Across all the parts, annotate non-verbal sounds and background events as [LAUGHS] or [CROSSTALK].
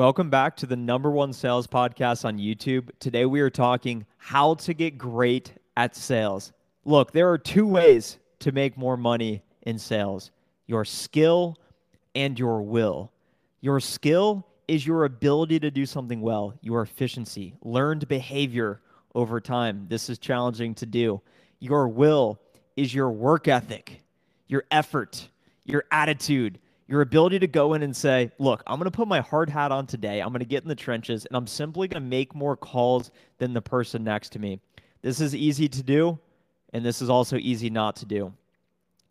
Welcome back to the number one sales podcast on YouTube. Today we are talking how to get great at sales. Look, there are two ways to make more money in sales your skill and your will. Your skill is your ability to do something well, your efficiency, learned behavior over time. This is challenging to do. Your will is your work ethic, your effort, your attitude your ability to go in and say, look, I'm going to put my hard hat on today. I'm going to get in the trenches and I'm simply going to make more calls than the person next to me. This is easy to do, and this is also easy not to do.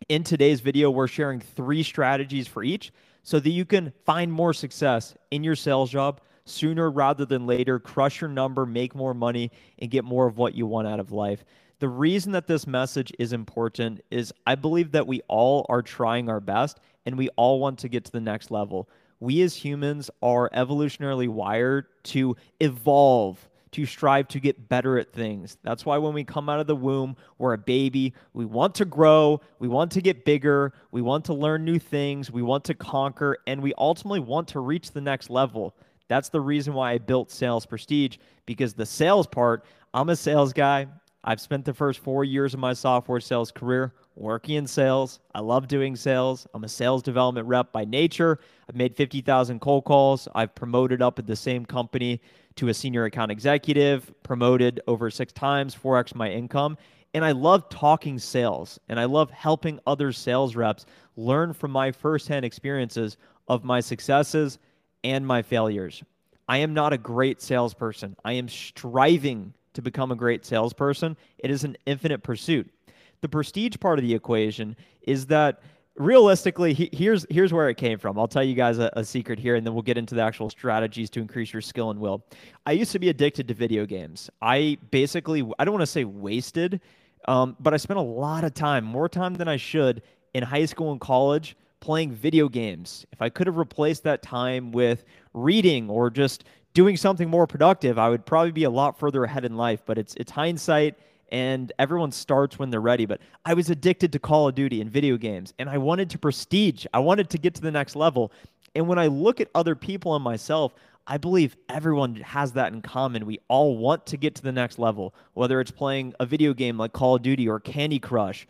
In today's video, we're sharing three strategies for each so that you can find more success in your sales job sooner rather than later, crush your number, make more money, and get more of what you want out of life. The reason that this message is important is I believe that we all are trying our best and we all want to get to the next level. We as humans are evolutionarily wired to evolve, to strive to get better at things. That's why when we come out of the womb, we're a baby. We want to grow, we want to get bigger, we want to learn new things, we want to conquer, and we ultimately want to reach the next level. That's the reason why I built Sales Prestige because the sales part, I'm a sales guy. I've spent the first four years of my software sales career working in sales. I love doing sales. I'm a sales development rep by nature. I've made 50,000 cold calls. I've promoted up at the same company to a senior account executive, promoted over six times, 4x my income. And I love talking sales and I love helping other sales reps learn from my firsthand experiences of my successes and my failures. I am not a great salesperson. I am striving to become a great salesperson. It is an infinite pursuit. The prestige part of the equation is that realistically, he, here's here's where it came from. I'll tell you guys a, a, secret here, and then we'll get into the actual strategies to increase your skill and will. I used to be addicted to video games. I basically, I don't want to say wasted, um, but I spent a lot of time, more time than I should, in high school and college playing video games. If I could have replaced that time with reading or just doing something more productive, I would probably be a lot further ahead in life. But it's it's hindsight, and everyone starts when they're ready. But I was addicted to Call of Duty and video games, and I wanted to prestige. I wanted to get to the next level. And when I look at other people and myself, I believe everyone has that in common. We all want to get to the next level, whether it's playing a video game like Call of Duty or Candy Crush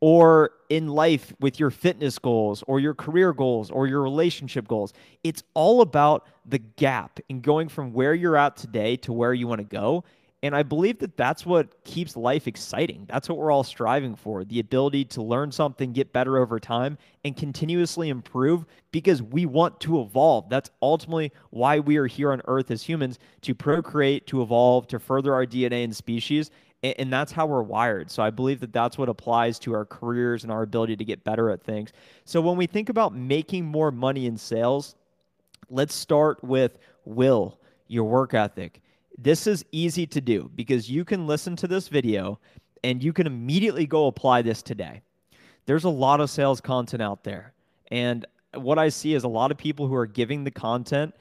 or in life with your fitness goals or your career goals or your relationship goals. It's all about the gap in going from where you're at today to where you want to go. And I believe that that's what keeps life exciting. That's what we're all striving for the ability to learn something, get better over time, and continuously improve because we want to evolve. That's ultimately why we are here on earth as humans to procreate, to evolve, to further our DNA and species and that's how we're wired. So I believe that that's what applies to our careers and our ability to get better at things. So when we think about making more money in sales, let's start with will, your work ethic. This is easy to do because you can listen to this video and you can immediately go apply this today. There's a lot of sales content out there. And what I see is a lot of people who are giving the content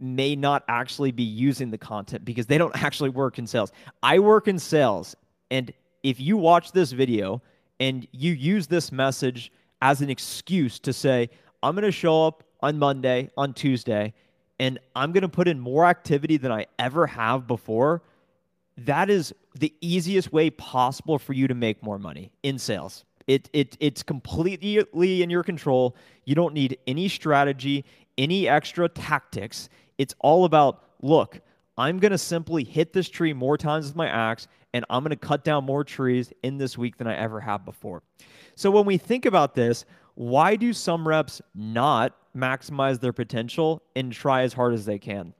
may not actually be using the content because they don't [LAUGHS] actually work in sales. I work in sales. And if you watch this video and you use this message as an excuse to say, I'm going to show up on Monday, on Tuesday, and I'm going to put in more activity than I ever have before, that is the easiest way possible for you to make more money in sales. It, it, it's completely in your control. You don't need any strategy, any extra tactics. It's all about look, I'm going to simply hit this tree more times with my axe, and I'm going to cut down more trees in this week than I ever have before. So when we think about this, why do some reps not maximize their potential and try as hard as they can?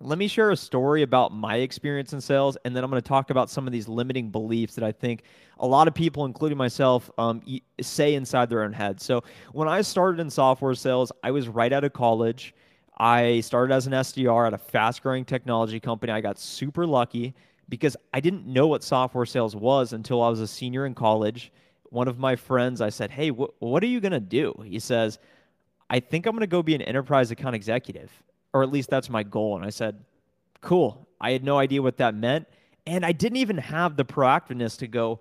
Let me share a story about my experience in sales, and then I'm going to talk about some of these limiting beliefs that I think a lot of people, including myself, um, say inside their own heads. So, when I started in software sales, I was right out of college. I started as an SDR at a fast growing technology company. I got super lucky because I didn't know what software sales was until I was a senior in college. One of my friends, I said, Hey, wh- what are you going to do? He says, I think I'm going to go be an enterprise account executive, or at least that's my goal. And I said, Cool. I had no idea what that meant. And I didn't even have the proactiveness to go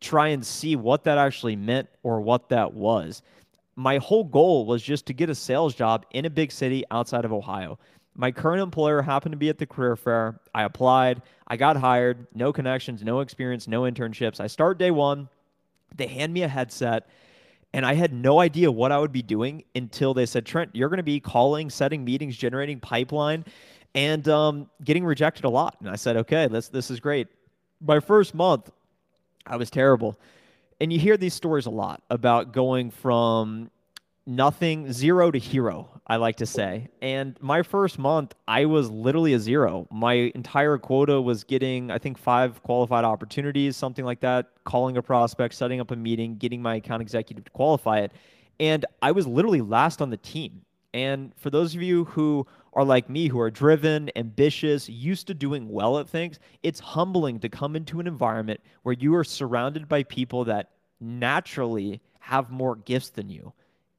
try and see what that actually meant or what that was my whole goal was just to get a sales job in a big city outside of Ohio. My current employer happened to be at the career fair. I applied, I got hired, no connections, no experience, no internships. I start day one. They hand me a headset, and I had no idea what I would be doing until they said, Trent, you're going to be calling, setting meetings, generating pipeline, and um, getting rejected a lot. And I said, okay, this, this is great. My first month, I was terrible. And you hear these stories a lot about going from nothing, zero to hero, I like to say. And my first month, I was literally a zero. My entire quota was getting, I think, five qualified opportunities, something like that, calling a prospect, setting up a meeting, getting my account executive to qualify it. And I was literally last on the team. And for those of you who are like me, who are driven, ambitious, used to doing well at things, it's humbling to come into an environment where you are surrounded by people that naturally have more gifts than you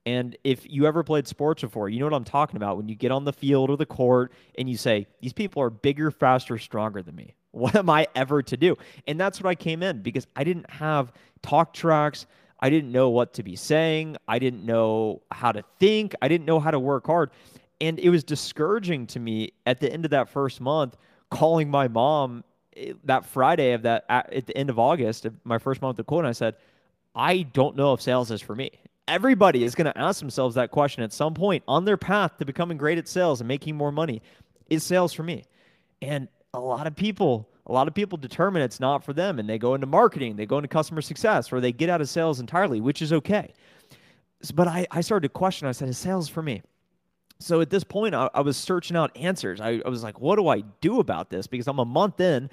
and if you ever played sports before, you know what I'm talking about. When you get on the field or the court and you say, These people are bigger, faster, stronger than me. [LAUGHS] What am I ever to do? And that's what I came in because I didn't have talk tracks. I didn't know what to be saying. I didn't know how to think. I didn't know how to work hard. And it was discouraging to me at the end of that first month calling my mom eh, that Friday of that at the end of August, my first month of quote, and I said, I don't know if sales is for me everybody is going to ask themselves that question at some point on their path to becoming great at sales and making more money. Is sales for me? And a lot of people, a lot of people determine it's not for them and they go into marketing, they go into customer success, or they get out of sales entirely, which is okay. But I, I started to question, I said, is sales for me? So at this point, I, I was searching out answers. I, I was like, what do I do about this? Because I'm a month in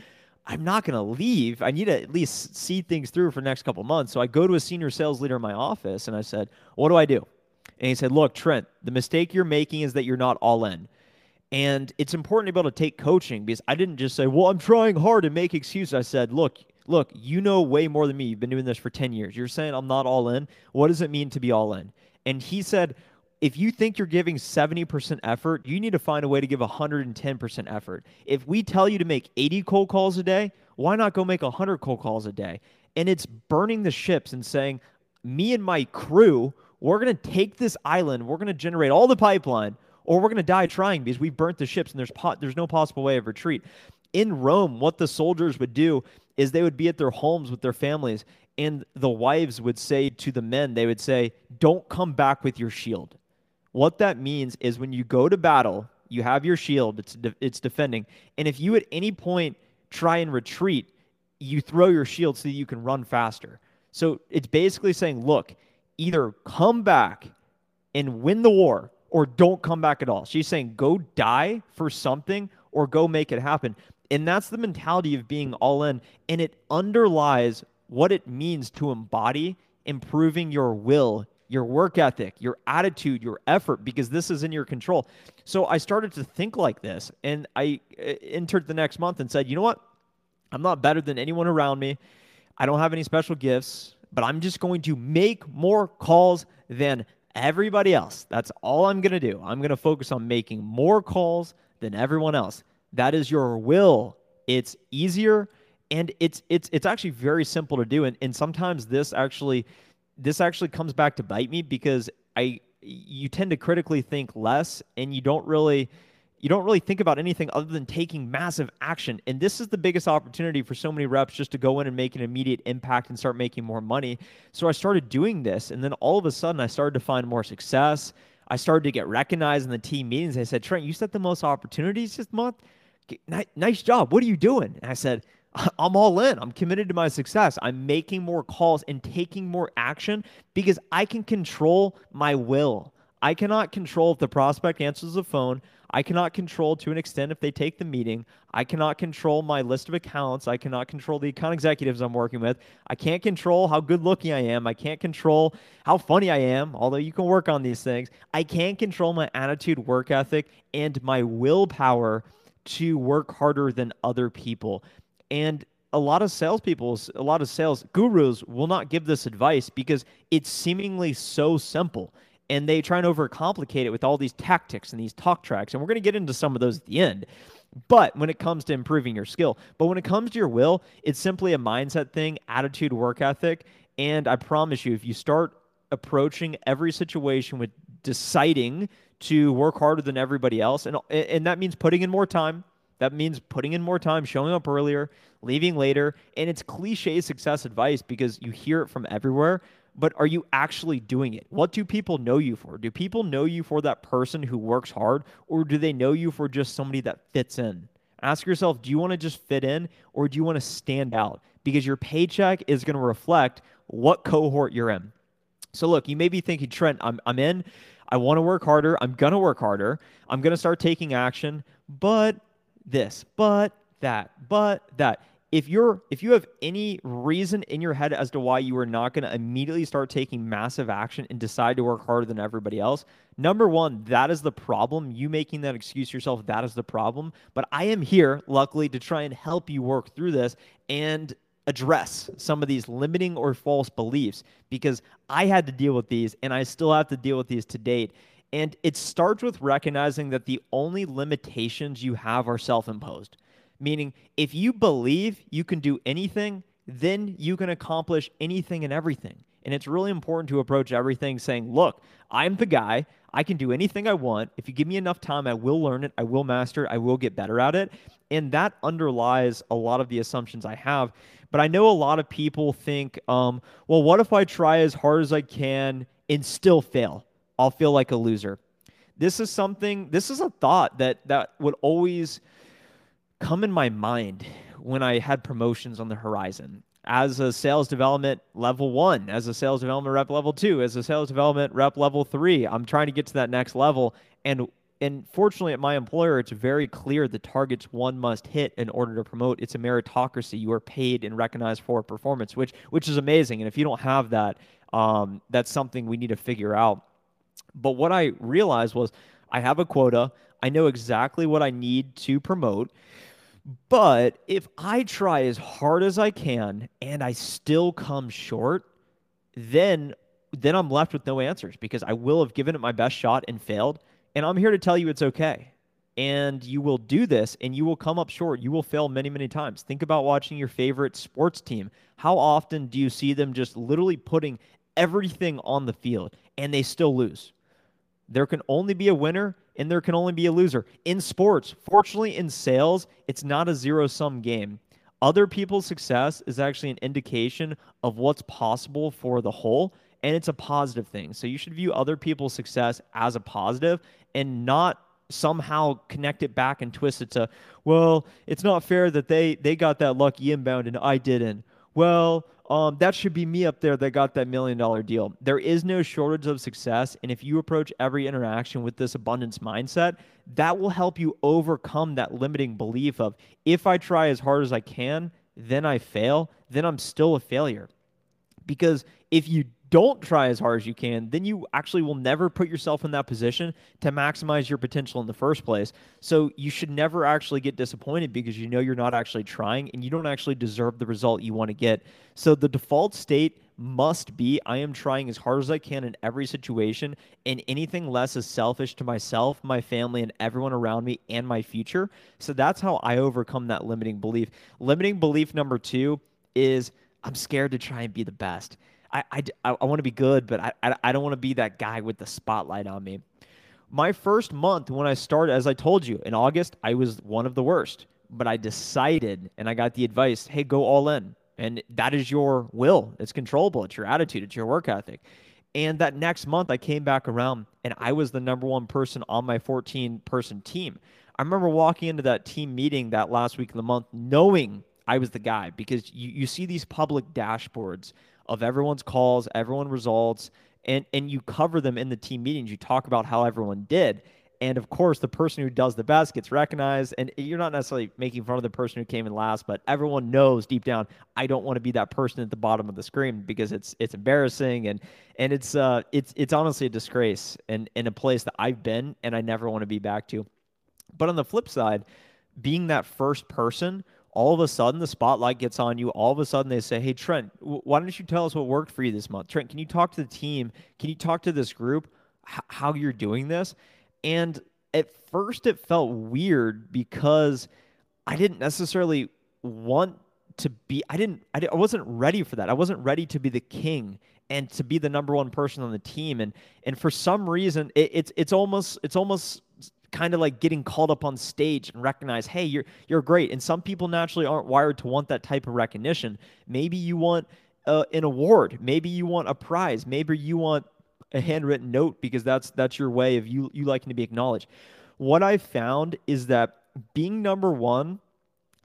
I'm not going to leave. I need to at least see things through for the next couple months. So I go to a senior sales leader in my office and I said, What do I do? And he said, Look, Trent, the mistake you're making is that you're not all in. And it's important to be able to take coaching because I didn't just say, Well, I'm trying hard and make excuses. I said, Look, look, you know way more than me. You've been doing this for 10 years. You're saying I'm not all in. What does it mean to be all in? And he said, if you think you're giving 70% effort, you need to find a way to give 110% effort. If we tell you to make 80 cold calls a day, why not go make 100 cold calls a day? And it's burning the ships and saying, me and my crew, we're going to take this island, we're going to generate all the pipeline, or we're going to die trying because we've burnt the ships and there's po- there's no possible way of retreat. In Rome, what the soldiers would do is they would be at their homes with their families and the wives would say to the men, they would say, "Don't come back with your shield." What that means is when you go to battle, you have your shield, it's, de- it's defending. And if you at any point try and retreat, you throw your shield so that you can run faster. So it's basically saying, look, either come back and win the war or don't come back at all. She's saying, go die for something or go make it happen. And that's the mentality of being all in. And it underlies what it means to embody improving your will your work ethic, your attitude, your effort, because this is in your control. So I started to think like this, and I uh, entered the next month and said, you know what? I'm not better than anyone around me. I don't have any special gifts, but I'm just going to make more calls than everybody else. That's all I'm going to do. I'm going to focus on making more calls than everyone else. That is your will. It's easier and it's it's it's actually very simple to do and, and sometimes this actually this actually comes back to bite me because I you tend to critically think less and you don't really you don't really think about anything other than taking massive action. And this is the biggest opportunity for so many reps just to go in and make an immediate impact and start making more money. So I started doing this. And then all of a sudden, I started to find more success. I started to get recognized in the team meetings. They said, Trent, you set the most opportunities this month. Nice job. What are you doing? And I said, [LAUGHS] I'm all in. I'm committed to my success. I'm making more calls and taking more action because I can control my will. I cannot control if the prospect answers the phone. I cannot control to an extent if they take the meeting. I cannot control my list of accounts. I cannot control the account executives I'm working with. I can't control how good looking I am. I can't control how funny I am, although you can work on these things. I can't control my attitude, work ethic, and my willpower to work harder than other people. And a lot of salespeople, a lot of sales gurus will not give this advice because it's seemingly so simple. And they try and overcomplicate it with all these tactics and these talk tracks. And we're going to get into some of those at the end. But when it comes to improving your skill, but when it comes to your will, it's simply a mindset thing, attitude, work ethic. And I promise you, if you start approaching every situation with deciding to work harder than everybody else. And, and that means putting in more time. That means putting in more time, showing up earlier, leaving later. And it's cliche success advice because you hear it from everywhere. But are you actually doing it? What do people know you for? Do people know you for that person who works hard, or do they know you for just somebody that fits in? Ask yourself do you want to just fit in, or do you want to stand out? Because your paycheck is going to reflect what cohort you're in. So, look, you may be thinking, Trent, I'm, I'm in. I want to work harder. I'm going to work harder. I'm going to start taking action, but this, but that, but that. If you're if you have any reason in your head as to why you are not going to immediately start taking massive action and decide to work harder than everybody else, number 1, that is the problem. You making that excuse yourself, that is the problem. But I am here luckily to try and help you work through this and address some of these limiting or false beliefs because I had to deal with these and I still have to deal with these to date. And it starts with recognizing that the only limitations you have are self imposed. Meaning, if you believe you can do anything, then you can accomplish anything and everything. And it's really important to approach everything saying, look, I'm the guy. I can do anything I want. If you give me enough time, I will learn it. I will master it. I will get better at it. And that underlies a lot of the assumptions I have. But I know a lot of people think, um, well, what if I try as hard as I can and still fail? I'll feel like a loser. This is something, this is a thought that that would always come in my mind when I had promotions on the horizon. As a sales development level one, as a sales development rep level two, as a sales development rep level three, I'm trying to get to that next level. And and fortunately at my employer it's very clear the targets one must hit in order to promote it's a meritocracy you are paid and recognized for performance which which is amazing and if you don't have that um, that's something we need to figure out but what i realized was i have a quota i know exactly what i need to promote but if i try as hard as i can and i still come short then then i'm left with no answers because i will have given it my best shot and failed and I'm here to tell you it's okay. And you will do this and you will come up short. You will fail many, many times. Think about watching your favorite sports team. How often do you see them just literally putting everything on the field and they still lose? There can only be a winner and there can only be a loser. In sports, fortunately, in sales, it's not a zero sum game. Other people's success is actually an indication of what's possible for the whole and it's a positive thing. So you should view other people's success as a positive and not somehow connect it back and twist it to, well, it's not fair that they they got that lucky inbound and I didn't. Well, um, that should be me up there that got that million dollar deal. There is no shortage of success. And if you approach every interaction with this abundance mindset, that will help you overcome that limiting belief of if I try as hard as I can, then I fail, then I'm still a failure. Because if you don't try as hard as you can, then you actually will never put yourself in that position to maximize your potential in the first place. So you should never actually get disappointed because you know you're not actually trying and you don't actually deserve the result you want to get. So the default state must be I am trying as hard as I can in every situation, and anything less is selfish to myself, my family, and everyone around me and my future. So that's how I overcome that limiting belief. Limiting belief number two is I'm scared to try and be the best. I, I, I want to be good, but I, I, don't want to be that guy with the spotlight on me. My first month when I started, as I told you, in August, I was one of the worst. But I decided and I got the advice hey, go all in. And that is your will. It's controllable. It's your attitude. It's your work ethic. And that next month, I came back around and I was the number one person on my 14 person team. I remember walking into that team meeting that last week of the month knowing I was the guy because you, you see these public dashboards of everyone's calls, everyone results, and and you cover them in the team meetings. You talk about how everyone did. And of course, the person who does the best gets recognized. And you're not necessarily making fun of the person who came in last, but everyone knows deep down, I don't want to be that person at the bottom of the screen because it's it's embarrassing and and it's uh it's it's honestly a disgrace and in a place that I've been and I never want to be back to. But on the flip side, being that first person all of a sudden the spotlight gets on you. All of a sudden they say, Hey, Trent, why don't you tell us what worked for you this month? Trent, can you talk to the team? Can you talk to this group how you're doing this? And at first it felt weird because I didn't necessarily want to be I didn't I, didn't, I wasn't ready for that. I wasn't ready to be the king and to be the number one person on the team and and for some reason it, it's it's almost it's almost kind of like getting called up on stage and recognize hey you're you're great. And some people naturally aren't wired to want that type of recognition. Maybe you want uh, an award. Maybe you want a prize. Maybe you want a handwritten note because that's that's your way of you you liking to be acknowledged. What i found is that being number one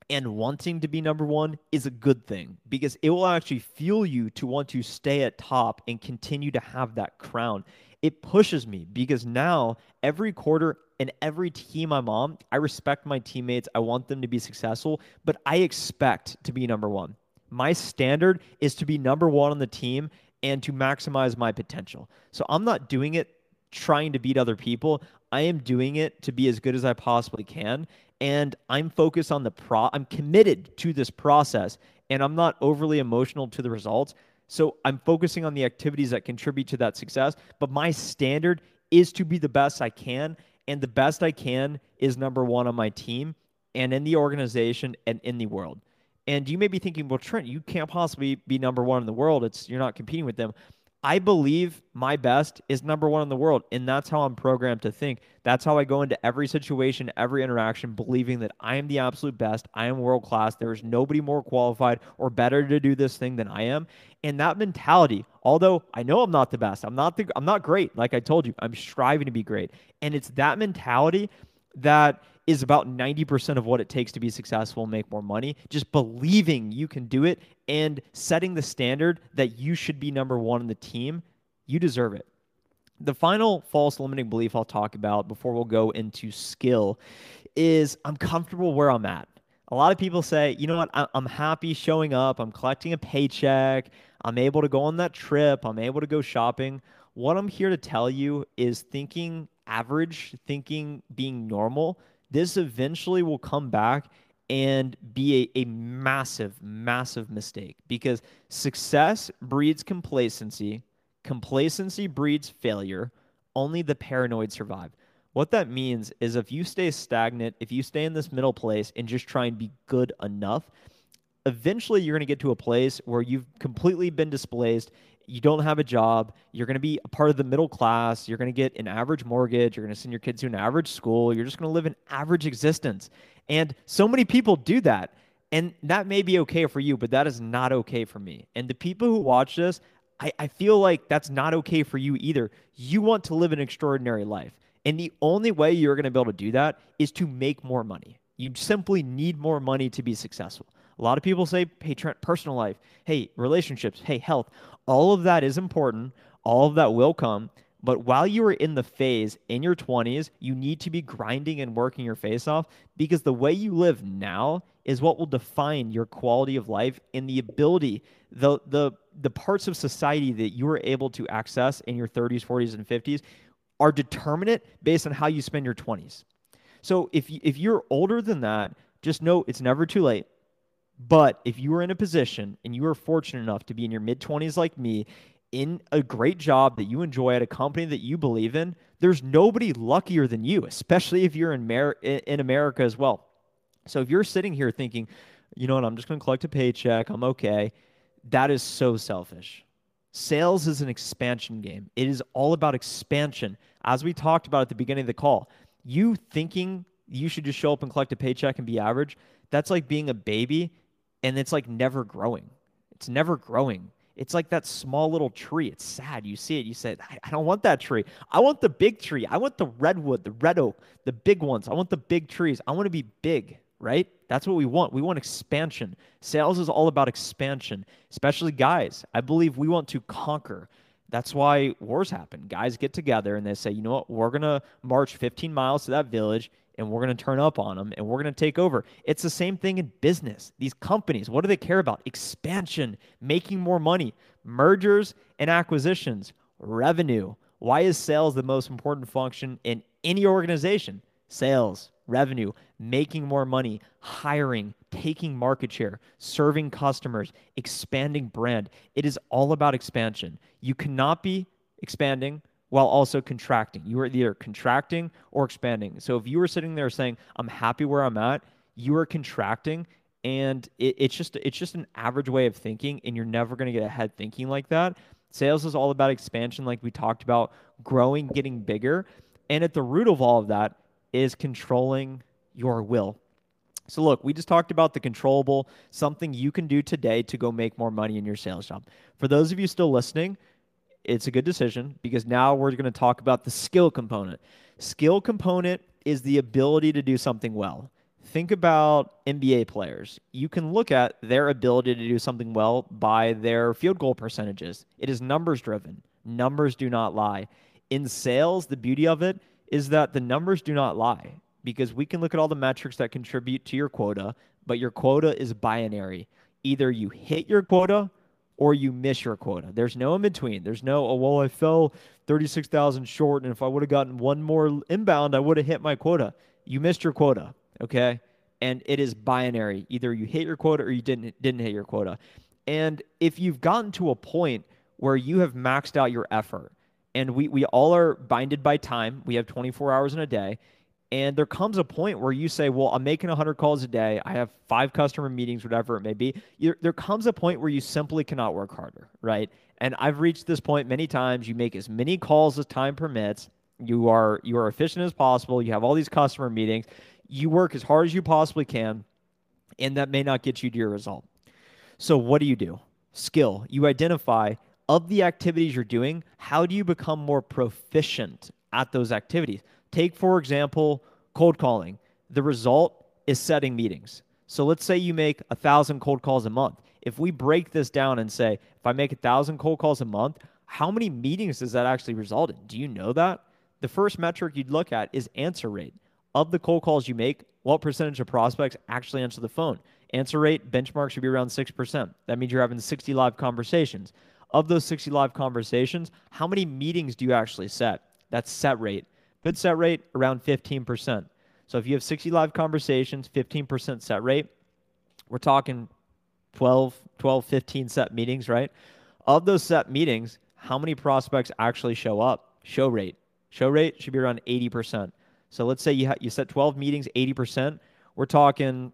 and wanting to be number one is a good thing because it will actually fuel you to want to stay at top and continue to have that crown. It pushes me because now every quarter and every team I'm on, I respect my teammates. I want them to be successful, but I expect to be number one. My standard is to be number one on the team and to maximize my potential. So I'm not doing it trying to beat other people. I am doing it to be as good as I possibly can and I'm focused on the pro I'm committed to this process and I'm not overly emotional to the results. So I'm focusing on the activities that contribute to that success, but my standard is to be the best I can and the best I can is number 1 on my team and in the organization and in the world. And you may be thinking, well, Trent, you can't possibly be number one in the world. It's you're not competing with them. I believe my best is number one in the world. And that's how I'm programmed to think. That's how I go into every situation, every interaction, believing that I am the absolute best. I am world class. There is nobody more qualified or better to do this thing than I am. And that mentality, although I know I'm not the best, I'm not the, I'm not great. Like I told you, I'm striving to be great. And it's that mentality that is about 90% of what it takes to be successful and make more money. Just believing you can do it and setting the standard that you should be number one in the team. You deserve it. The final false limiting belief I'll talk about before we'll go into skill is I'm comfortable where I'm at. A lot of people say, you know what, I'm happy showing up, I'm collecting a paycheck, I'm able to go on that trip, I'm able to go shopping. What I'm here to tell you is thinking average, thinking being normal this eventually will come back and be a, a massive, massive mistake because success breeds complacency. Complacency breeds failure. Only the paranoid survive. What that means is if you stay stagnant, if you stay in this middle place and just try and be good enough, eventually you're going to get to a place where you've completely been displaced you don't have a job, you're going to be a part of the middle class, you're going to get an average mortgage, you're going to send your kids to an average school, you're just going to live an average existence. And so many people do that. And that may be okay for you, but that is not okay for me. And the people who watch this, I, I feel like that's not okay for you either. You want to live an extraordinary life. And the only way you're going to be able to do that is to make more money. You simply need more money to be successful. A lot of people say, hey, Trent, personal life, hey, relationships, hey, health. All of that is important. All of that will come. But while you are in the phase in your 20s, you need to be grinding and working your face off because the way you live now is what will define your quality of life and the ability, the the the parts of society that you are able to access in your 30s, 40s, and 50s are determinate based on how you spend your 20s. So if you, if you're older than that, just know it's never too late. But if you are in a position and you are fortunate enough to be in your mid 20s like me, in a great job that you enjoy at a company that you believe in, there's nobody luckier than you, especially if you're in, Mer- in America as well. So if you're sitting here thinking, you know what, I'm just going to collect a paycheck, I'm okay, that is so selfish. Sales is an expansion game. It is all about expansion. As we talked about at the beginning of the call, you thinking you should just show up and collect a paycheck and be average, that's like being a baby and it's like never growing. It's never growing. It's like that small little tree. It's sad. You see it. You say, I, don't want that tree. I want the big tree. I want the redwood, the red oak, the big ones. I want the big trees. I want to be big, right? That's what we want. We want expansion. Sales is all about expansion, especially guys. I believe we want to conquer. That's why wars happen. Guys get together and they say, you know what? We're going to march 15 miles to that village and we're going to turn up on them and we're going to take over. It's the same thing in business. These companies, what do they care about? Expansion, making more money, mergers and acquisitions, revenue. Why is sales the most important function in any organization? Sales, revenue, making more money, hiring, taking market share, serving customers, expanding brand. It is all about expansion. You cannot be expanding while also contracting. You are either contracting or expanding. So if you were sitting there saying, I'm happy where I'm at, you are contracting and it, it's just it's just an average way of thinking, and you're never going to get ahead thinking like that. Sales is all about expansion, like we talked about, growing, getting bigger, and at the root of all of that is controlling your will. So, look, we just talked about the controllable, something you can do today to go make more money in your sales job. For those of you still listening, it's a good decision because now we're going to talk about the skill component. Skill component is the ability to do something well. Think about NBA players. You can look at their ability to do something well by their field goal percentages. It is numbers driven. Numbers do not lie. In sales, the beauty of it is that the numbers do not lie because we can look at all the metrics that contribute to your quota, but your quota is binary. Either you hit your quota or you miss your quota. There's no in between. There's no, oh, well, I fell 36,000 short, and if I would have gotten one more inbound, I would have hit my quota. You missed your quota, okay? And it is binary. Either you hit your quota or you didn't didn't hit your quota. And if you've gotten to a point where you have maxed out your effort, and we we all are binded by time, we have 24 hours in a day, and there comes a point where you say, well, I'm making 100 calls a day. I have five customer meetings, whatever it may be. There comes a point where you simply cannot work harder, right? And I've reached this point many times. You make as many calls as time permits. You are you are efficient as possible. You have all these customer meetings. You work as hard as you possibly can, and that may not get you to your result. So what do you do? Skill. You identify of the activities you're doing, how do you become more proficient at those activities? Take, for example, cold calling. The result is setting meetings. So let's say you make a thousand cold calls a month. If we break this down and say, if I make a thousand cold calls a month, how many meetings does that actually result in? Do you know that? The first metric you'd look at is answer rate. Of the cold calls you make, what percentage of prospects actually answer the phone? Answer rate benchmark should be around 6%. That means you're having 60 live conversations. Of those 60 live conversations, how many meetings do you actually set? That's set rate. Good set rate around 15%. So if you have 60 live conversations, 15% set rate, we're talking 12, 12, 15 set meetings, right? Of those set meetings, how many prospects actually show up? Show rate. Show rate should be around 80%. So let's say you ha- you set 12 meetings, 80%. We're talking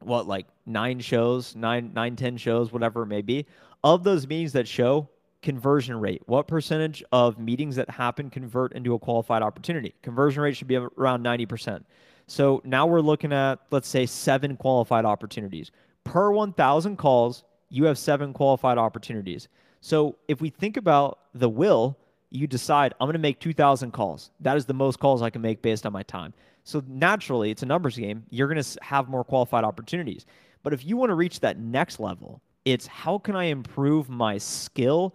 what like nine shows, nine, nine, 10 shows, whatever it may be. Of those meetings that show, conversion rate. What percentage of meetings that happen convert into a qualified opportunity? Conversion rate should be around 90%. So now we're looking at, let's say, seven qualified opportunities. Per 1,000 calls, you have seven qualified opportunities. So if we think about the will, you decide, I'm going to make 2,000 calls. That is the most calls I can make based on my time. So naturally, it's a numbers game. You're going to have more qualified opportunities. But if you want to reach that next level, it's how can I improve my skill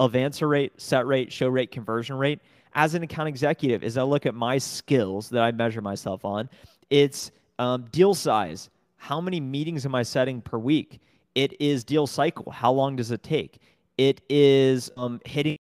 of answer rate, set rate, show rate, conversion rate. As an account executive, as I look at my skills that I measure myself on, it's um, deal size. How many meetings am I setting per week? It is deal cycle. How long does it take? It is um, hitting,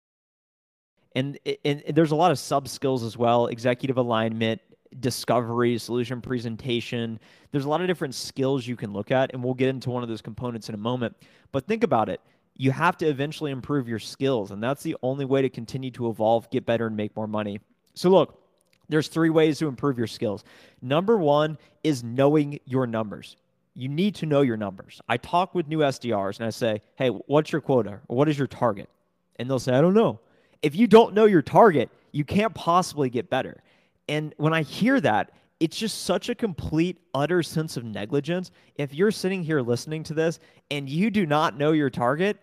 and, and there's a lot of sub skills as well executive alignment, discovery, solution presentation. There's a lot of different skills you can look at, and we'll get into one of those components in a moment. But think about it you have to eventually improve your skills. And that's the only way to continue to evolve, get better, and make more money. So, look, there's three ways to improve your skills. Number one is knowing your numbers. You need to know your numbers. I talk with new SDRs and I say, hey, what's your quota? Or what is your target? And they'll say, I don't know. If you don't know your target, you can't possibly get better. And when I hear that, it's just such a complete, utter sense of negligence. If you're sitting here listening to this and you do not know your target,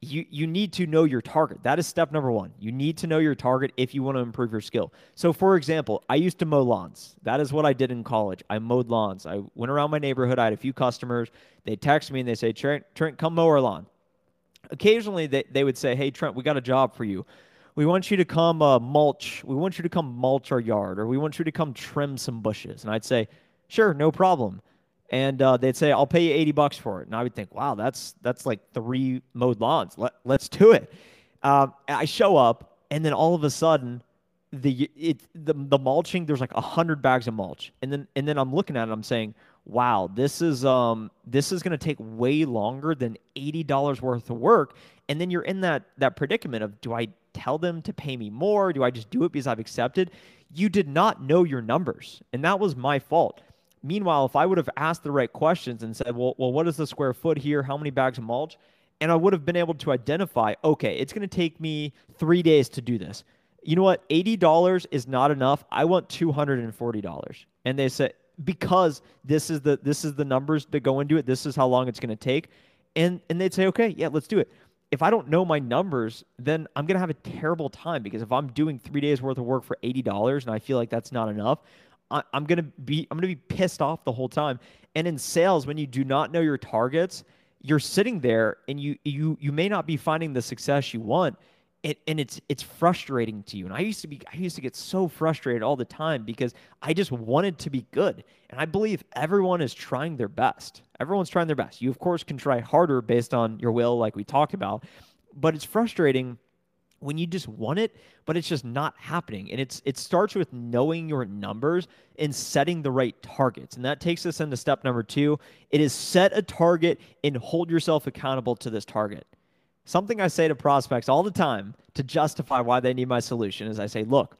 you you need to know your target. That is step number one. You need to know your target if you want to improve your skill. So, for example, I used to mow lawns. That is what I did in college. I mowed lawns. I went around my neighborhood. I had a few customers. They text me and they say, Trent, Trent, come mow our lawn. Occasionally, they, they would say, Hey, Trent, we got a job for you. We want you to come uh, mulch. We want you to come mulch our yard, or we want you to come trim some bushes. And I'd say, Sure, no problem and uh, they'd say, "I'll pay you eighty bucks for it," and I would think, "Wow, that's that's like three mowed lawns. Let, let's do it." Um, I show up, and then all of a sudden, the it the the mulching there's like a hundred bags of mulch, and then and then I'm looking at it, I'm saying, "Wow, this is um this is going to take way longer than eighty dollars worth of work," and then you're in that that predicament of, do I tell them to pay me more? Do I just do it because I've accepted? You did not know your numbers, and that was my fault Meanwhile, if I would have asked the right questions and said, well, well, what is the square foot here? How many bags of mulch? And I would have been able to identify, okay, it's going to take me three days to do this. You know what? $80 is not enough. I want $240. And they said, because this is the this is the numbers that go into it. This is how long it's going to take. And and they'd say, okay, yeah, let's do it. If I don't know my numbers, then I'm going to have a terrible time because if I'm doing three days worth of work for $80 and I feel like that's not enough, I, I'm going to be I'm to be pissed off the whole time. And in sales, when you do not know your targets, you're sitting there and you you you may not be finding the success you want. And, and it's it's frustrating to you. And i used to be i used to get so frustrated all the time because i just wanted to be good. And i believe everyone is trying their best. Everyone's trying their best. You of course can try harder based on your will like we talked about. But it's frustrating when you just want it but it's just not happening. And it's it starts with knowing your numbers and setting the right targets. And that takes us into step number 2 it is set a target and hold yourself accountable to this target. Something i say to prospects all the time to justify why they need my solution is i say look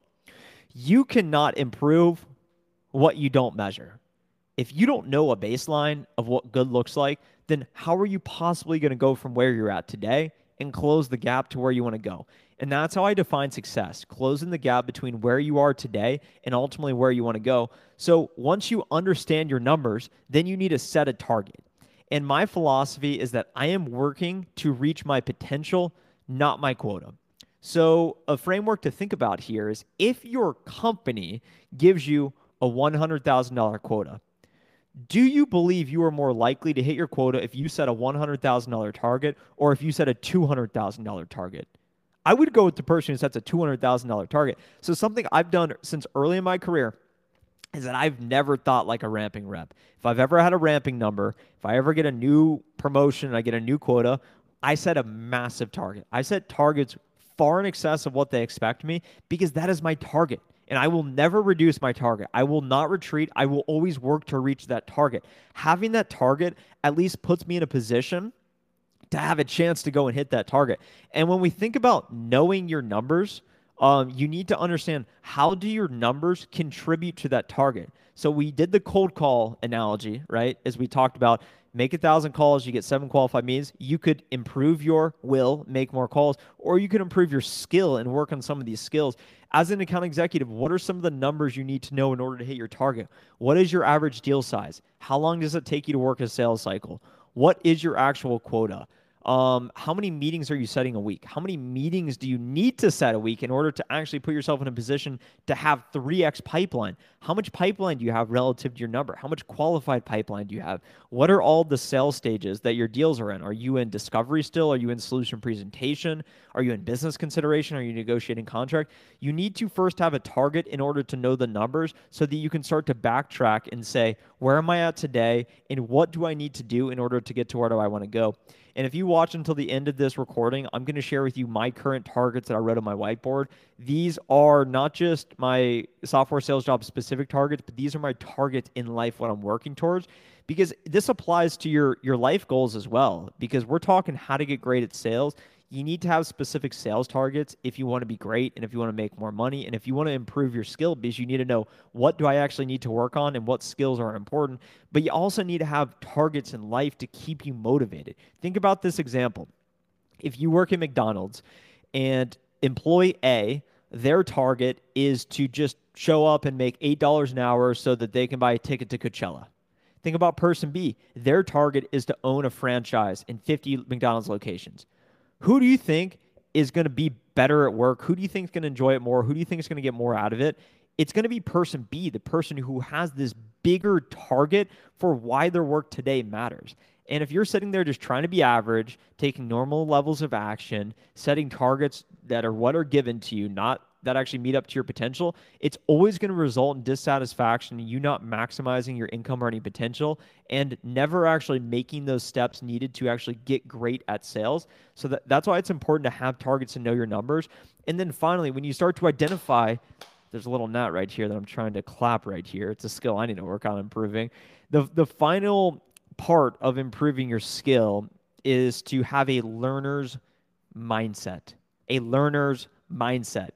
you cannot improve what you don't measure. If you don't know a baseline of what good looks like then how are you possibly going to go from where you're at today and close the gap to where you want to go and that's how I define success closing the gap between where you are today and ultimately where you want to go. So once you understand your numbers, then you need to set a target. And my philosophy is that I am working to reach my potential, not my quota. So, a framework to think about here is if your company gives you a $100,000 quota, do you believe you are more likely to hit your quota if you set a $100,000 target or if you set a $200,000 target? I would go with the person who sets a $200,000 target. So something I've done since early in my career is that I've never thought like a ramping rep. If I've ever had a ramping number, if I ever get a new promotion I get a new quota, I set a massive target. I set targets far in excess of what they expect me because that is my target. And I will never reduce my target. I will not retreat. I will always work to reach that target. Having that target at least puts me in a position to have a chance to go and hit that target. And when we think about knowing your numbers, um, you need to understand how do your numbers contribute to that target. So we did the cold call analogy, right? As we talked about, make a thousand calls, you get seven qualified meetings. You could improve your will, make more calls, or you could improve your skill and work on some of these skills. As an account executive, what are some of the numbers you need to know in order to hit your target? What is your average deal size? How long does it take you to work a sales cycle? What is your actual quota? Um, how many meetings are you setting a week? How many meetings do you need to set a week in order to actually put yourself in a position to have 3x pipeline? How much pipeline do you have relative to your number? How much qualified pipeline do you have? What are all the sales stages that your deals are in? Are you in discovery still? Are you in solution presentation? Are you in business consideration? Are you negotiating contract? You need to first have a target in order to know the numbers so that you can start to backtrack and say, where am I at today? And what do I need to do in order to get to where do I want to go? And if you watch until the end of this recording, I'm going to share with you my current targets that I wrote on my whiteboard. These are not just my software sales job specific targets, but these are my targets in life, what I'm working towards. Because this applies to your your life goals as well. Because we're talking how to get great at sales you need to have specific sales targets if you want to be great and if you want to make more money and if you want to improve your skill because you need to know what do I actually need to work on and what skills are important. But you also need to have targets in life to keep you motivated. Think about this example. If you work at McDonald's and employee A, their target is to just show up and make $8 an hour so that they can buy a ticket to Coachella. Think about person B. Their target is to own a franchise in 50 McDonald's locations. Who do you think is going to be better at work? Who do you think is going to enjoy it more? Who do you think is going to get more out of it? It's going to be person B, the person who has this bigger target for why their work today matters. And if you're sitting there just trying to be average, taking normal levels of action, setting targets that are what are given to you, not that actually meet up to your potential, it's always going to result in dissatisfaction, you not maximizing your income earning potential, and never actually making those steps needed to actually get great at sales. So that, that's why it's important to have targets and know your numbers. And then finally, when you start to identify, there's a little knot right here that I'm trying to clap right here. It's a skill I need to work on improving. The, the final part of improving your skill is to have a learner's mindset. A learner's mindset.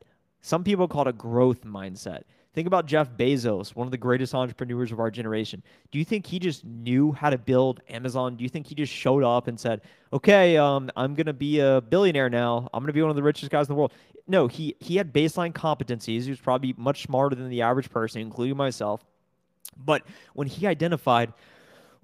Some people call it a growth mindset. Think about Jeff Bezos, one of the greatest entrepreneurs of our generation. Do you think he just knew how to build Amazon? Do you think he just showed up and said, "Okay, um, I'm gonna be a billionaire now. I'm gonna be one of the richest guys in the world"? No, he he had baseline competencies. He was probably much smarter than the average person, including myself. But when he identified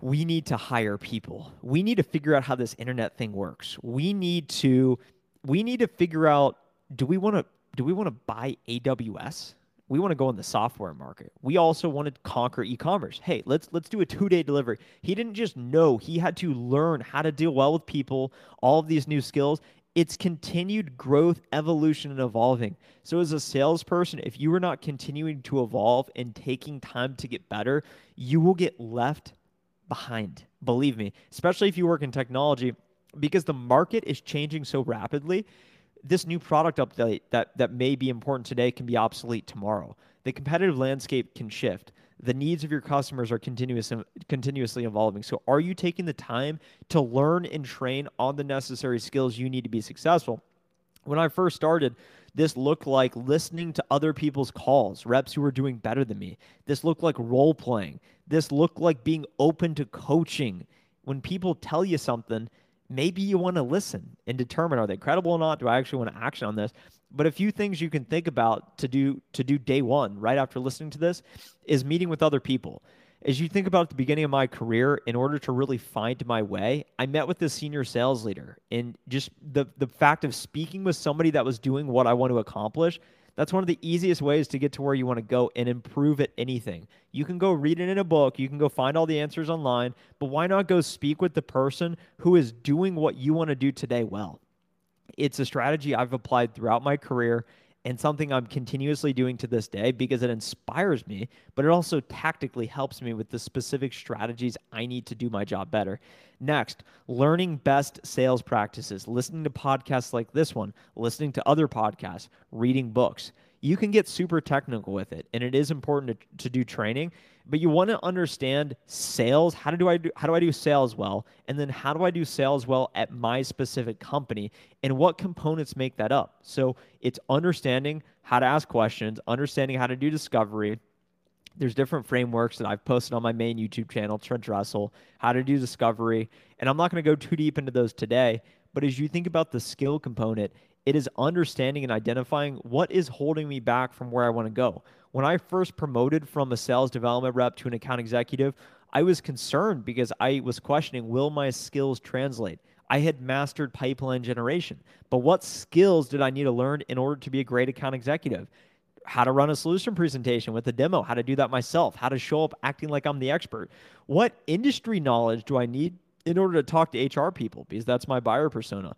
we need to hire people. We need to figure out how this internet thing works. We need to we need to figure out do we want to do we want to buy AWS? We want to go in the software market. We also want to conquer e-commerce. Hey, let's let's do a two-day delivery. He didn't just know, he had to learn how to deal well with people, all of these new skills. It's continued growth, evolution, and evolving. So, as a salesperson, if you are not continuing to evolve and taking time to get better, you will get left behind. Believe me, especially if you work in technology, because the market is changing so rapidly. This new product update that, that may be important today can be obsolete tomorrow. The competitive landscape can shift. The needs of your customers are continuous, continuously evolving. So, are you taking the time to learn and train on the necessary skills you need to be successful? When I first started, this looked like listening to other people's calls, reps who were doing better than me. This looked like role playing. This looked like being open to coaching. When people tell you something, maybe you want to listen and determine are they credible or not? Do I actually want to action on this? But a few things you can think about to do to do day one right after listening to this is meeting with other people as you think about at the beginning of my career, in order to really find my way, I met with this senior sales leader. And just the, the fact of speaking with somebody that was doing what I want to accomplish, that's one of the easiest ways to get to where you want to go and improve at anything. You can go read it in a book, you can go find all the answers online, but why not go speak with the person who is doing what you want to do today well? It's a strategy I've applied throughout my career and something I'm continuously doing to this day because it inspires me, but it also tactically helps me with the specific strategies I need to do my job better. Next, learning best sales practices, listening to podcasts like this one, listening to other podcasts, reading books. You can get super technical with it, and it is important to, to do training but you want to understand sales. How do I do how do I do sales well? And then how do I do sales well at my specific company and what components make that up? So it's understanding how to ask questions, understanding how to do discovery. There's different frameworks that I've posted on my main YouTube channel, Trent Dressel, how to do discovery. And I'm not going to go too deep into those today, but as you think about the skill component, it is understanding and identifying what is holding me back from where I want to go. When I first promoted from a sales development rep to an account executive, I was concerned because I was questioning will my skills translate? I had mastered pipeline generation, but what skills did I need to learn in order to be a great account executive? How to run a solution presentation with a demo, how to do that myself, how to show up acting like I'm the expert. What industry knowledge do I need in order to talk to HR people? Because that's my buyer persona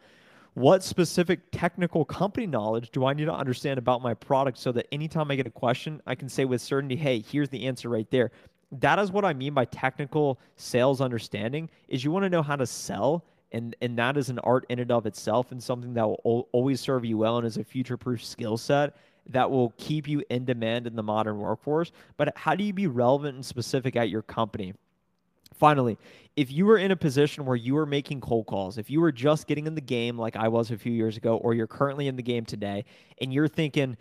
what specific technical company knowledge do I need to understand about my product so that anytime I get a question, I can say with certainty, hey, here's the answer right there. That is what I mean by technical sales understanding is you want to know how to sell and and that is an art in and of itself and something that will always serve you well and is a future proof skill set that will keep you in demand in the modern workforce but how do you be relevant and specific at your company Finally, if you were in a position where you were making cold calls, if you were just getting in the game like I was a few years ago, or you're currently in the game today, and you're thinking,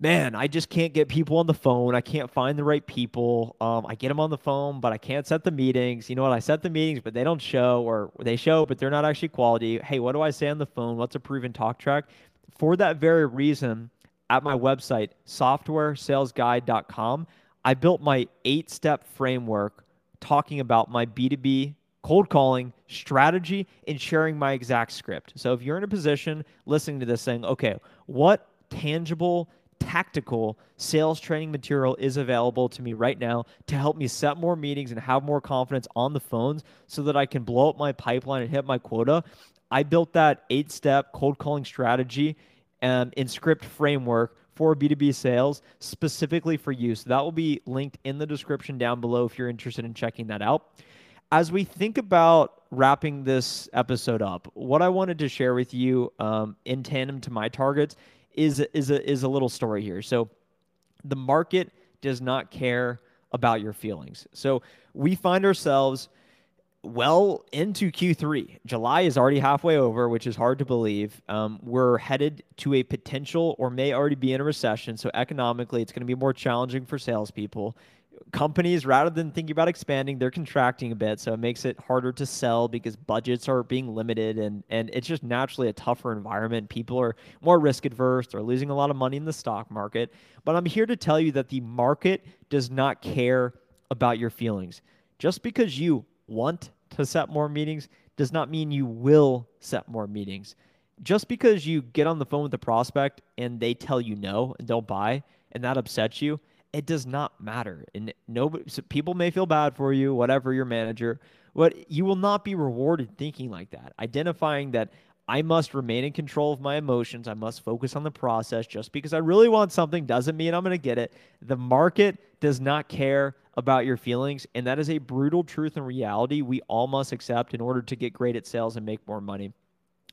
man, I just can't get people on the phone. I can't find the right people. Um, I get them on the phone, but I can't set the meetings. You know what? I set the meetings, but they don't show, or they show, but they're not actually quality. Hey, what do I say on the phone? What's a proven talk track? For that very reason, at my website, softwaresalesguide.com, I built my eight step framework talking about my B2B cold calling strategy and sharing my exact script. So if you're in a position listening to this saying, okay, what tangible, tactical sales training material is available to me right now to help me set more meetings and have more confidence on the phones so that I can blow up my pipeline and hit my quota. I built that eight step cold calling strategy um, in script framework for B2B sales specifically for you. So that will be linked in the description down below if you're interested in checking that out. As we think about wrapping this episode up, what I wanted to share with you um, in tandem to my targets is, is, a, is a little story here. So the market does not care about your feelings. So we find ourselves well into Q3. July is already halfway over, which is hard to believe. Um, we're headed to a potential or may already be in a recession. So, economically, it's going to be more challenging for salespeople. Companies, rather than thinking about expanding, they're contracting a bit. So, it makes it harder to sell because budgets are being limited and, and it's just naturally a tougher environment. People are more risk adverse, they're losing a lot of money in the stock market. But I'm here to tell you that the market does not care about your feelings. Just because you want to set more meetings does not mean you will set more meetings. Just because you get on the phone with the prospect and they tell you no and don't buy and that upsets you, it does not matter. And nobody, so people may feel bad for you, whatever your manager, but you will not be rewarded thinking like that. Identifying that I must remain in control of my emotions. I must focus on the process. Just because I really want something doesn't mean I'm going to get it. The market does not care about your feelings. And that is a brutal truth and reality we all must accept in order to get great at sales and make more money.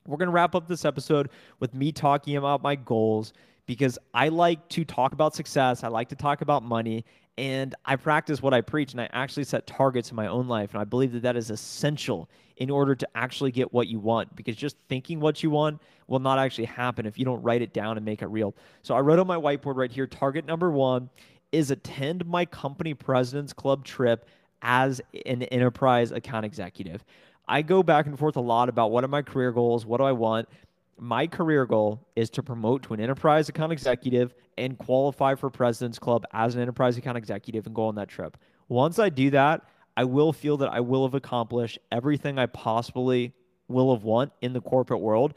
We're going to wrap up this episode with me talking about my goals because I like to talk about success. I like to talk about money. And I practice what I preach, and I actually set targets in my own life. And I believe that that is essential in order to actually get what you want because just thinking what you want will not actually happen if you don't write it down and make it real. So I wrote on my whiteboard right here target number one is attend my company president's club trip as an enterprise account executive. I go back and forth a lot about what are my career goals, what do I want. My career goal is to promote to an enterprise account executive and qualify for President's Club as an enterprise account executive and go on that trip. Once I do that, I will feel that I will have accomplished everything I possibly will have want in the corporate world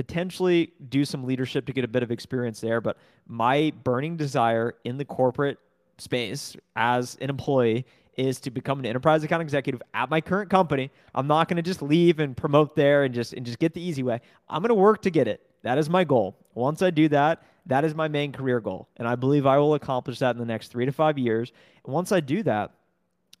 potentially do some leadership to get a bit of experience there. But my burning desire in the corporate space as an employee is to become an enterprise account executive at my current company. I'm not going to just leave and promote there and just and just get the easy way. I'm going to work to get it. That is my goal. Once I do that, that is my main career goal, and I believe I will accomplish that in the next 3 to 5 years. And once I do that,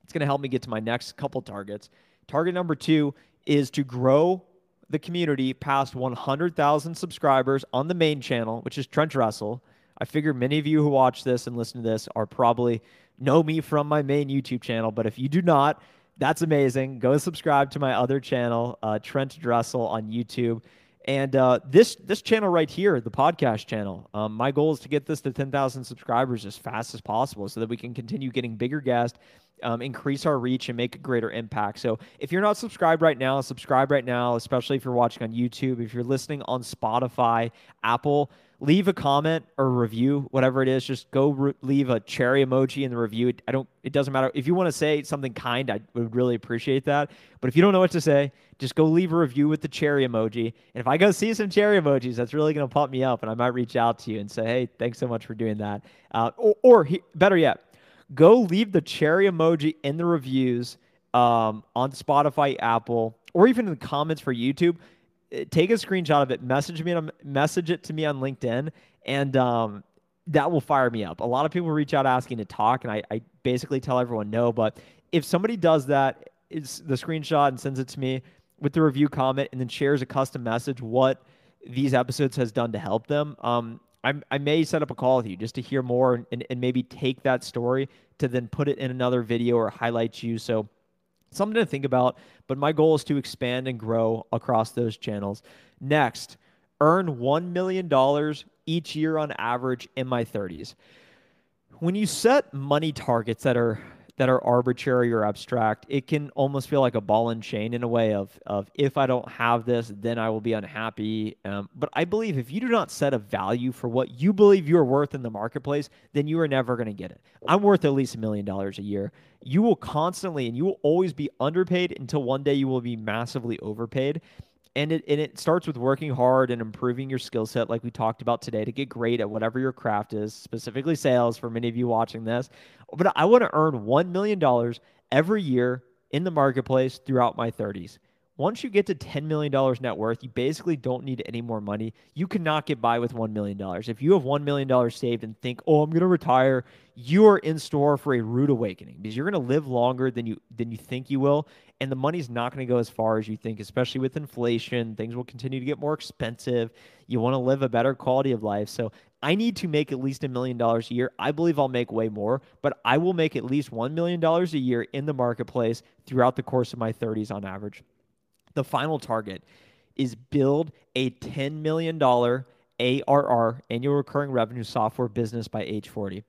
it's going to help me get to my next couple targets. Target number 2 is to grow the community past 100,000 subscribers on the main channel, which is Trent Dressel. I figure many of you who watch this and listen to this are probably know me from my main YouTube channel, but if you do not, that's amazing. Go subscribe to my other channel, uh, Trent Dressel on YouTube. And uh, this this channel right here, the podcast channel, um, my goal is to get this to 10,000 subscribers as fast as possible, so that we can continue getting bigger guests, um, increase our reach, and make a greater impact. So if you're not subscribed right now, subscribe right now. Especially if you're watching on YouTube, if you're listening on Spotify, Apple leave a comment or review, whatever it is. Just go re- leave a cherry emoji in the review. I don't. It doesn't matter if you want to say something kind. I would really appreciate that. But if you don't know what to say, just go leave a review with the cherry emoji. And if I go see some cherry emojis, that's really going to pump me up, and I might reach out to you and say, "Hey, thanks so much for doing that." Uh, or, or he, better yet, go leave the cherry emoji in the reviews um, on Spotify, Apple, or even in the comments for YouTube take a screenshot of it, message me, message it to me on LinkedIn, and um, that will fire me up. A lot of people reach out asking to talk, and I, I basically tell everyone no. But if somebody does that, it's the screenshot and sends it to me with the review comment, and then shares a custom message what these episodes has done to help them. Um, i I may set up a call with you just to hear more and, and maybe take that story to then put it in another video or highlight you. So something to think about. But my goal is to expand and grow across those channels. Next, earn $1 million each year on average in my 30s. When you set money targets that are that are arbitrary or abstract, it can almost feel like a ball and chain in a way of, of if I don't have this, then I will be unhappy. Um, but I believe if you do not set a value for what you believe you're worth in the marketplace, then you are never going to get it. I'm worth at least a million dollars a year. You will constantly and you will always be underpaid until one day you will be massively overpaid and it and it starts with working hard and improving your skill set like we talked about today to get great at whatever your craft is specifically sales for many of you watching this. But i want to earn $1 million every year in the marketplace throughout my 30s once you get to $10 million net worth, you basically don't need any more money. You cannot get by with $1 million. If you have $1 million saved and think, oh, I'm going to retire, you are in store for a rude awakening because you're going to live longer than you than you think you will. And the money's not going to go as far as you think, especially with inflation. Things will continue to get more expensive. You want to live a better quality of life. So I need to make at least a million dollars a year. I believe I'll make way more, but I will make at least $1 million a year in the marketplace throughout the course of my 30s on average. The final target is build a $10 million ARR, annual recurring revenue software business by age 40.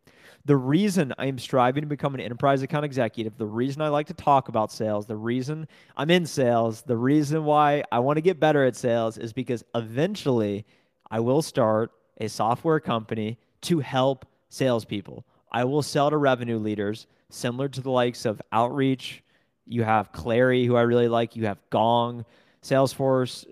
The reason I am striving to become an enterprise account executive, the reason I like to talk about sales, the reason I'm in sales, the reason why I want to get better at sales is because eventually I will start a software company to help salespeople. I will sell to revenue leaders similar to the likes of Outreach, you have Clari, who I really like. You have Gong, Salesforce.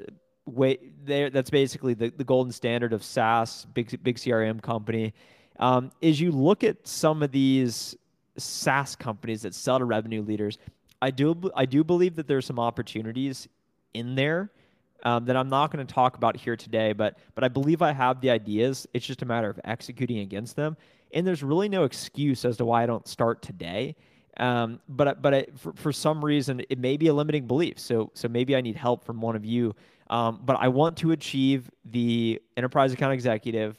Wait, there. That's basically the, the golden standard of SaaS, big big CRM company. Um, is you look at some of these SaaS companies that sell to revenue leaders. I do I do believe that there's some opportunities in there um, that I'm not going to talk about here today, but but I believe I have the ideas. It's just a matter of executing against them. And there's really no excuse as to why I don't start today. Um, but but I, for, for some reason, it may be a limiting belief. So so maybe I need help from one of you. Um, but I want to achieve the enterprise account executive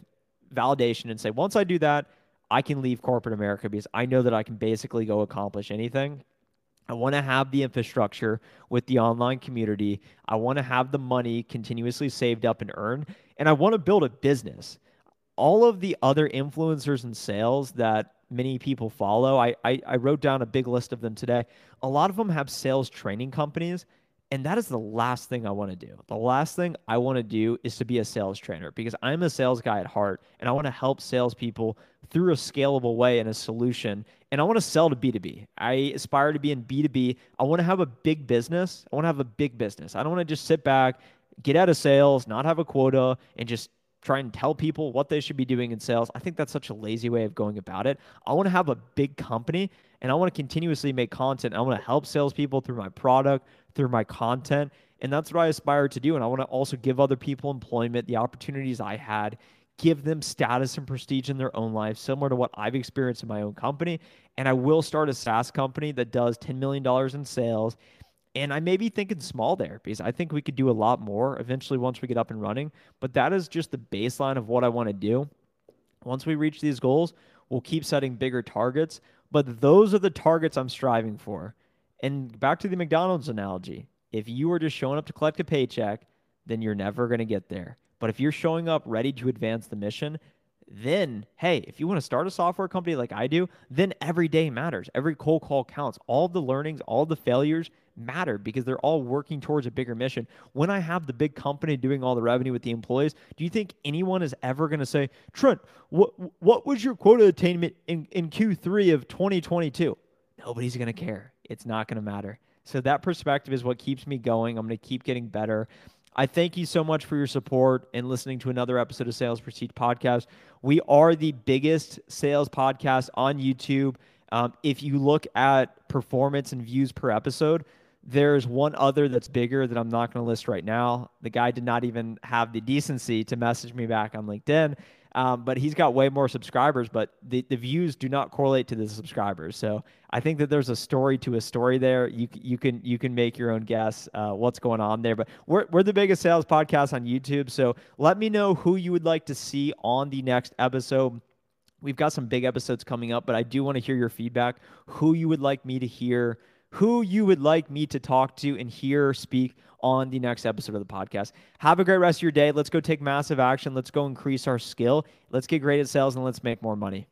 validation and say once I do that, I can leave corporate America because I know that I can basically go accomplish anything. I want to have the infrastructure with the online community. I want to have the money continuously saved up and earned. And I want to build a business. All of the other influencers and sales that many people follow. I, I, I wrote down a big list of them today. A lot of them have sales training companies, and that is the last thing I want to do. The last thing I want to do is to be a sales trainer because I'm a sales guy at heart, and I want to help salespeople through a scalable way and a solution. And I want to sell to B2B. I aspire to be in B2B. I want to have a big business. I want to have a big business. I don't want to just sit back, get out of sales, not have a quota, and just try and tell people what they should be doing in sales. I think that's such a lazy way of going about it. I want to have a big company and I want to continuously make content. I want to help salespeople through my product, through my content. And that's what I aspire to do. And I want to also give other people employment, the opportunities I had, give them status and prestige in their own life, similar to what I've experienced in my own company. And I will start a SaaS company that does $10 million in sales and I may be thinking small there because I think we could do a lot more eventually once we get up and running. But that is just the baseline of what I want to do. Once we reach these goals, we'll keep setting bigger targets. But those are the targets I'm striving for. And back to the McDonald's analogy if you were just showing up to collect a paycheck, then you're never going to get there. But if you're showing up ready to advance the mission, then hey, if you want to start a software company like I do, then every day matters. Every cold call counts. All the learnings, all the failures matter because they're all working towards a bigger mission. When I have the big company doing all the revenue with the employees, do you think anyone is ever going to say, Trent, what what was your quota attainment in, in Q3 of 2022? Nobody's going to care. It's not going to matter. So that perspective is what keeps me going. I'm going to keep getting better. I thank you so much for your support and listening to another episode of Sales Prestige Podcast. We are the biggest sales podcast on YouTube. Um, if you look at performance and views per episode, there's one other that's bigger that I'm not going to list right now. The guy did not even have the decency to message me back on LinkedIn. Um, but he's got way more subscribers, but the, the views do not correlate to the subscribers. So I think that there's a story to a story there. You you can you can make your own guess uh, what's going on there. But we're we're the biggest sales podcast on YouTube. So let me know who you would like to see on the next episode. We've got some big episodes coming up, but I do want to hear your feedback. Who you would like me to hear who you would like me to talk to and hear speak on the next episode of the podcast. Have a great rest of your day. Let's go take massive action. Let's go increase our skill. Let's get great at sales and let's make more money.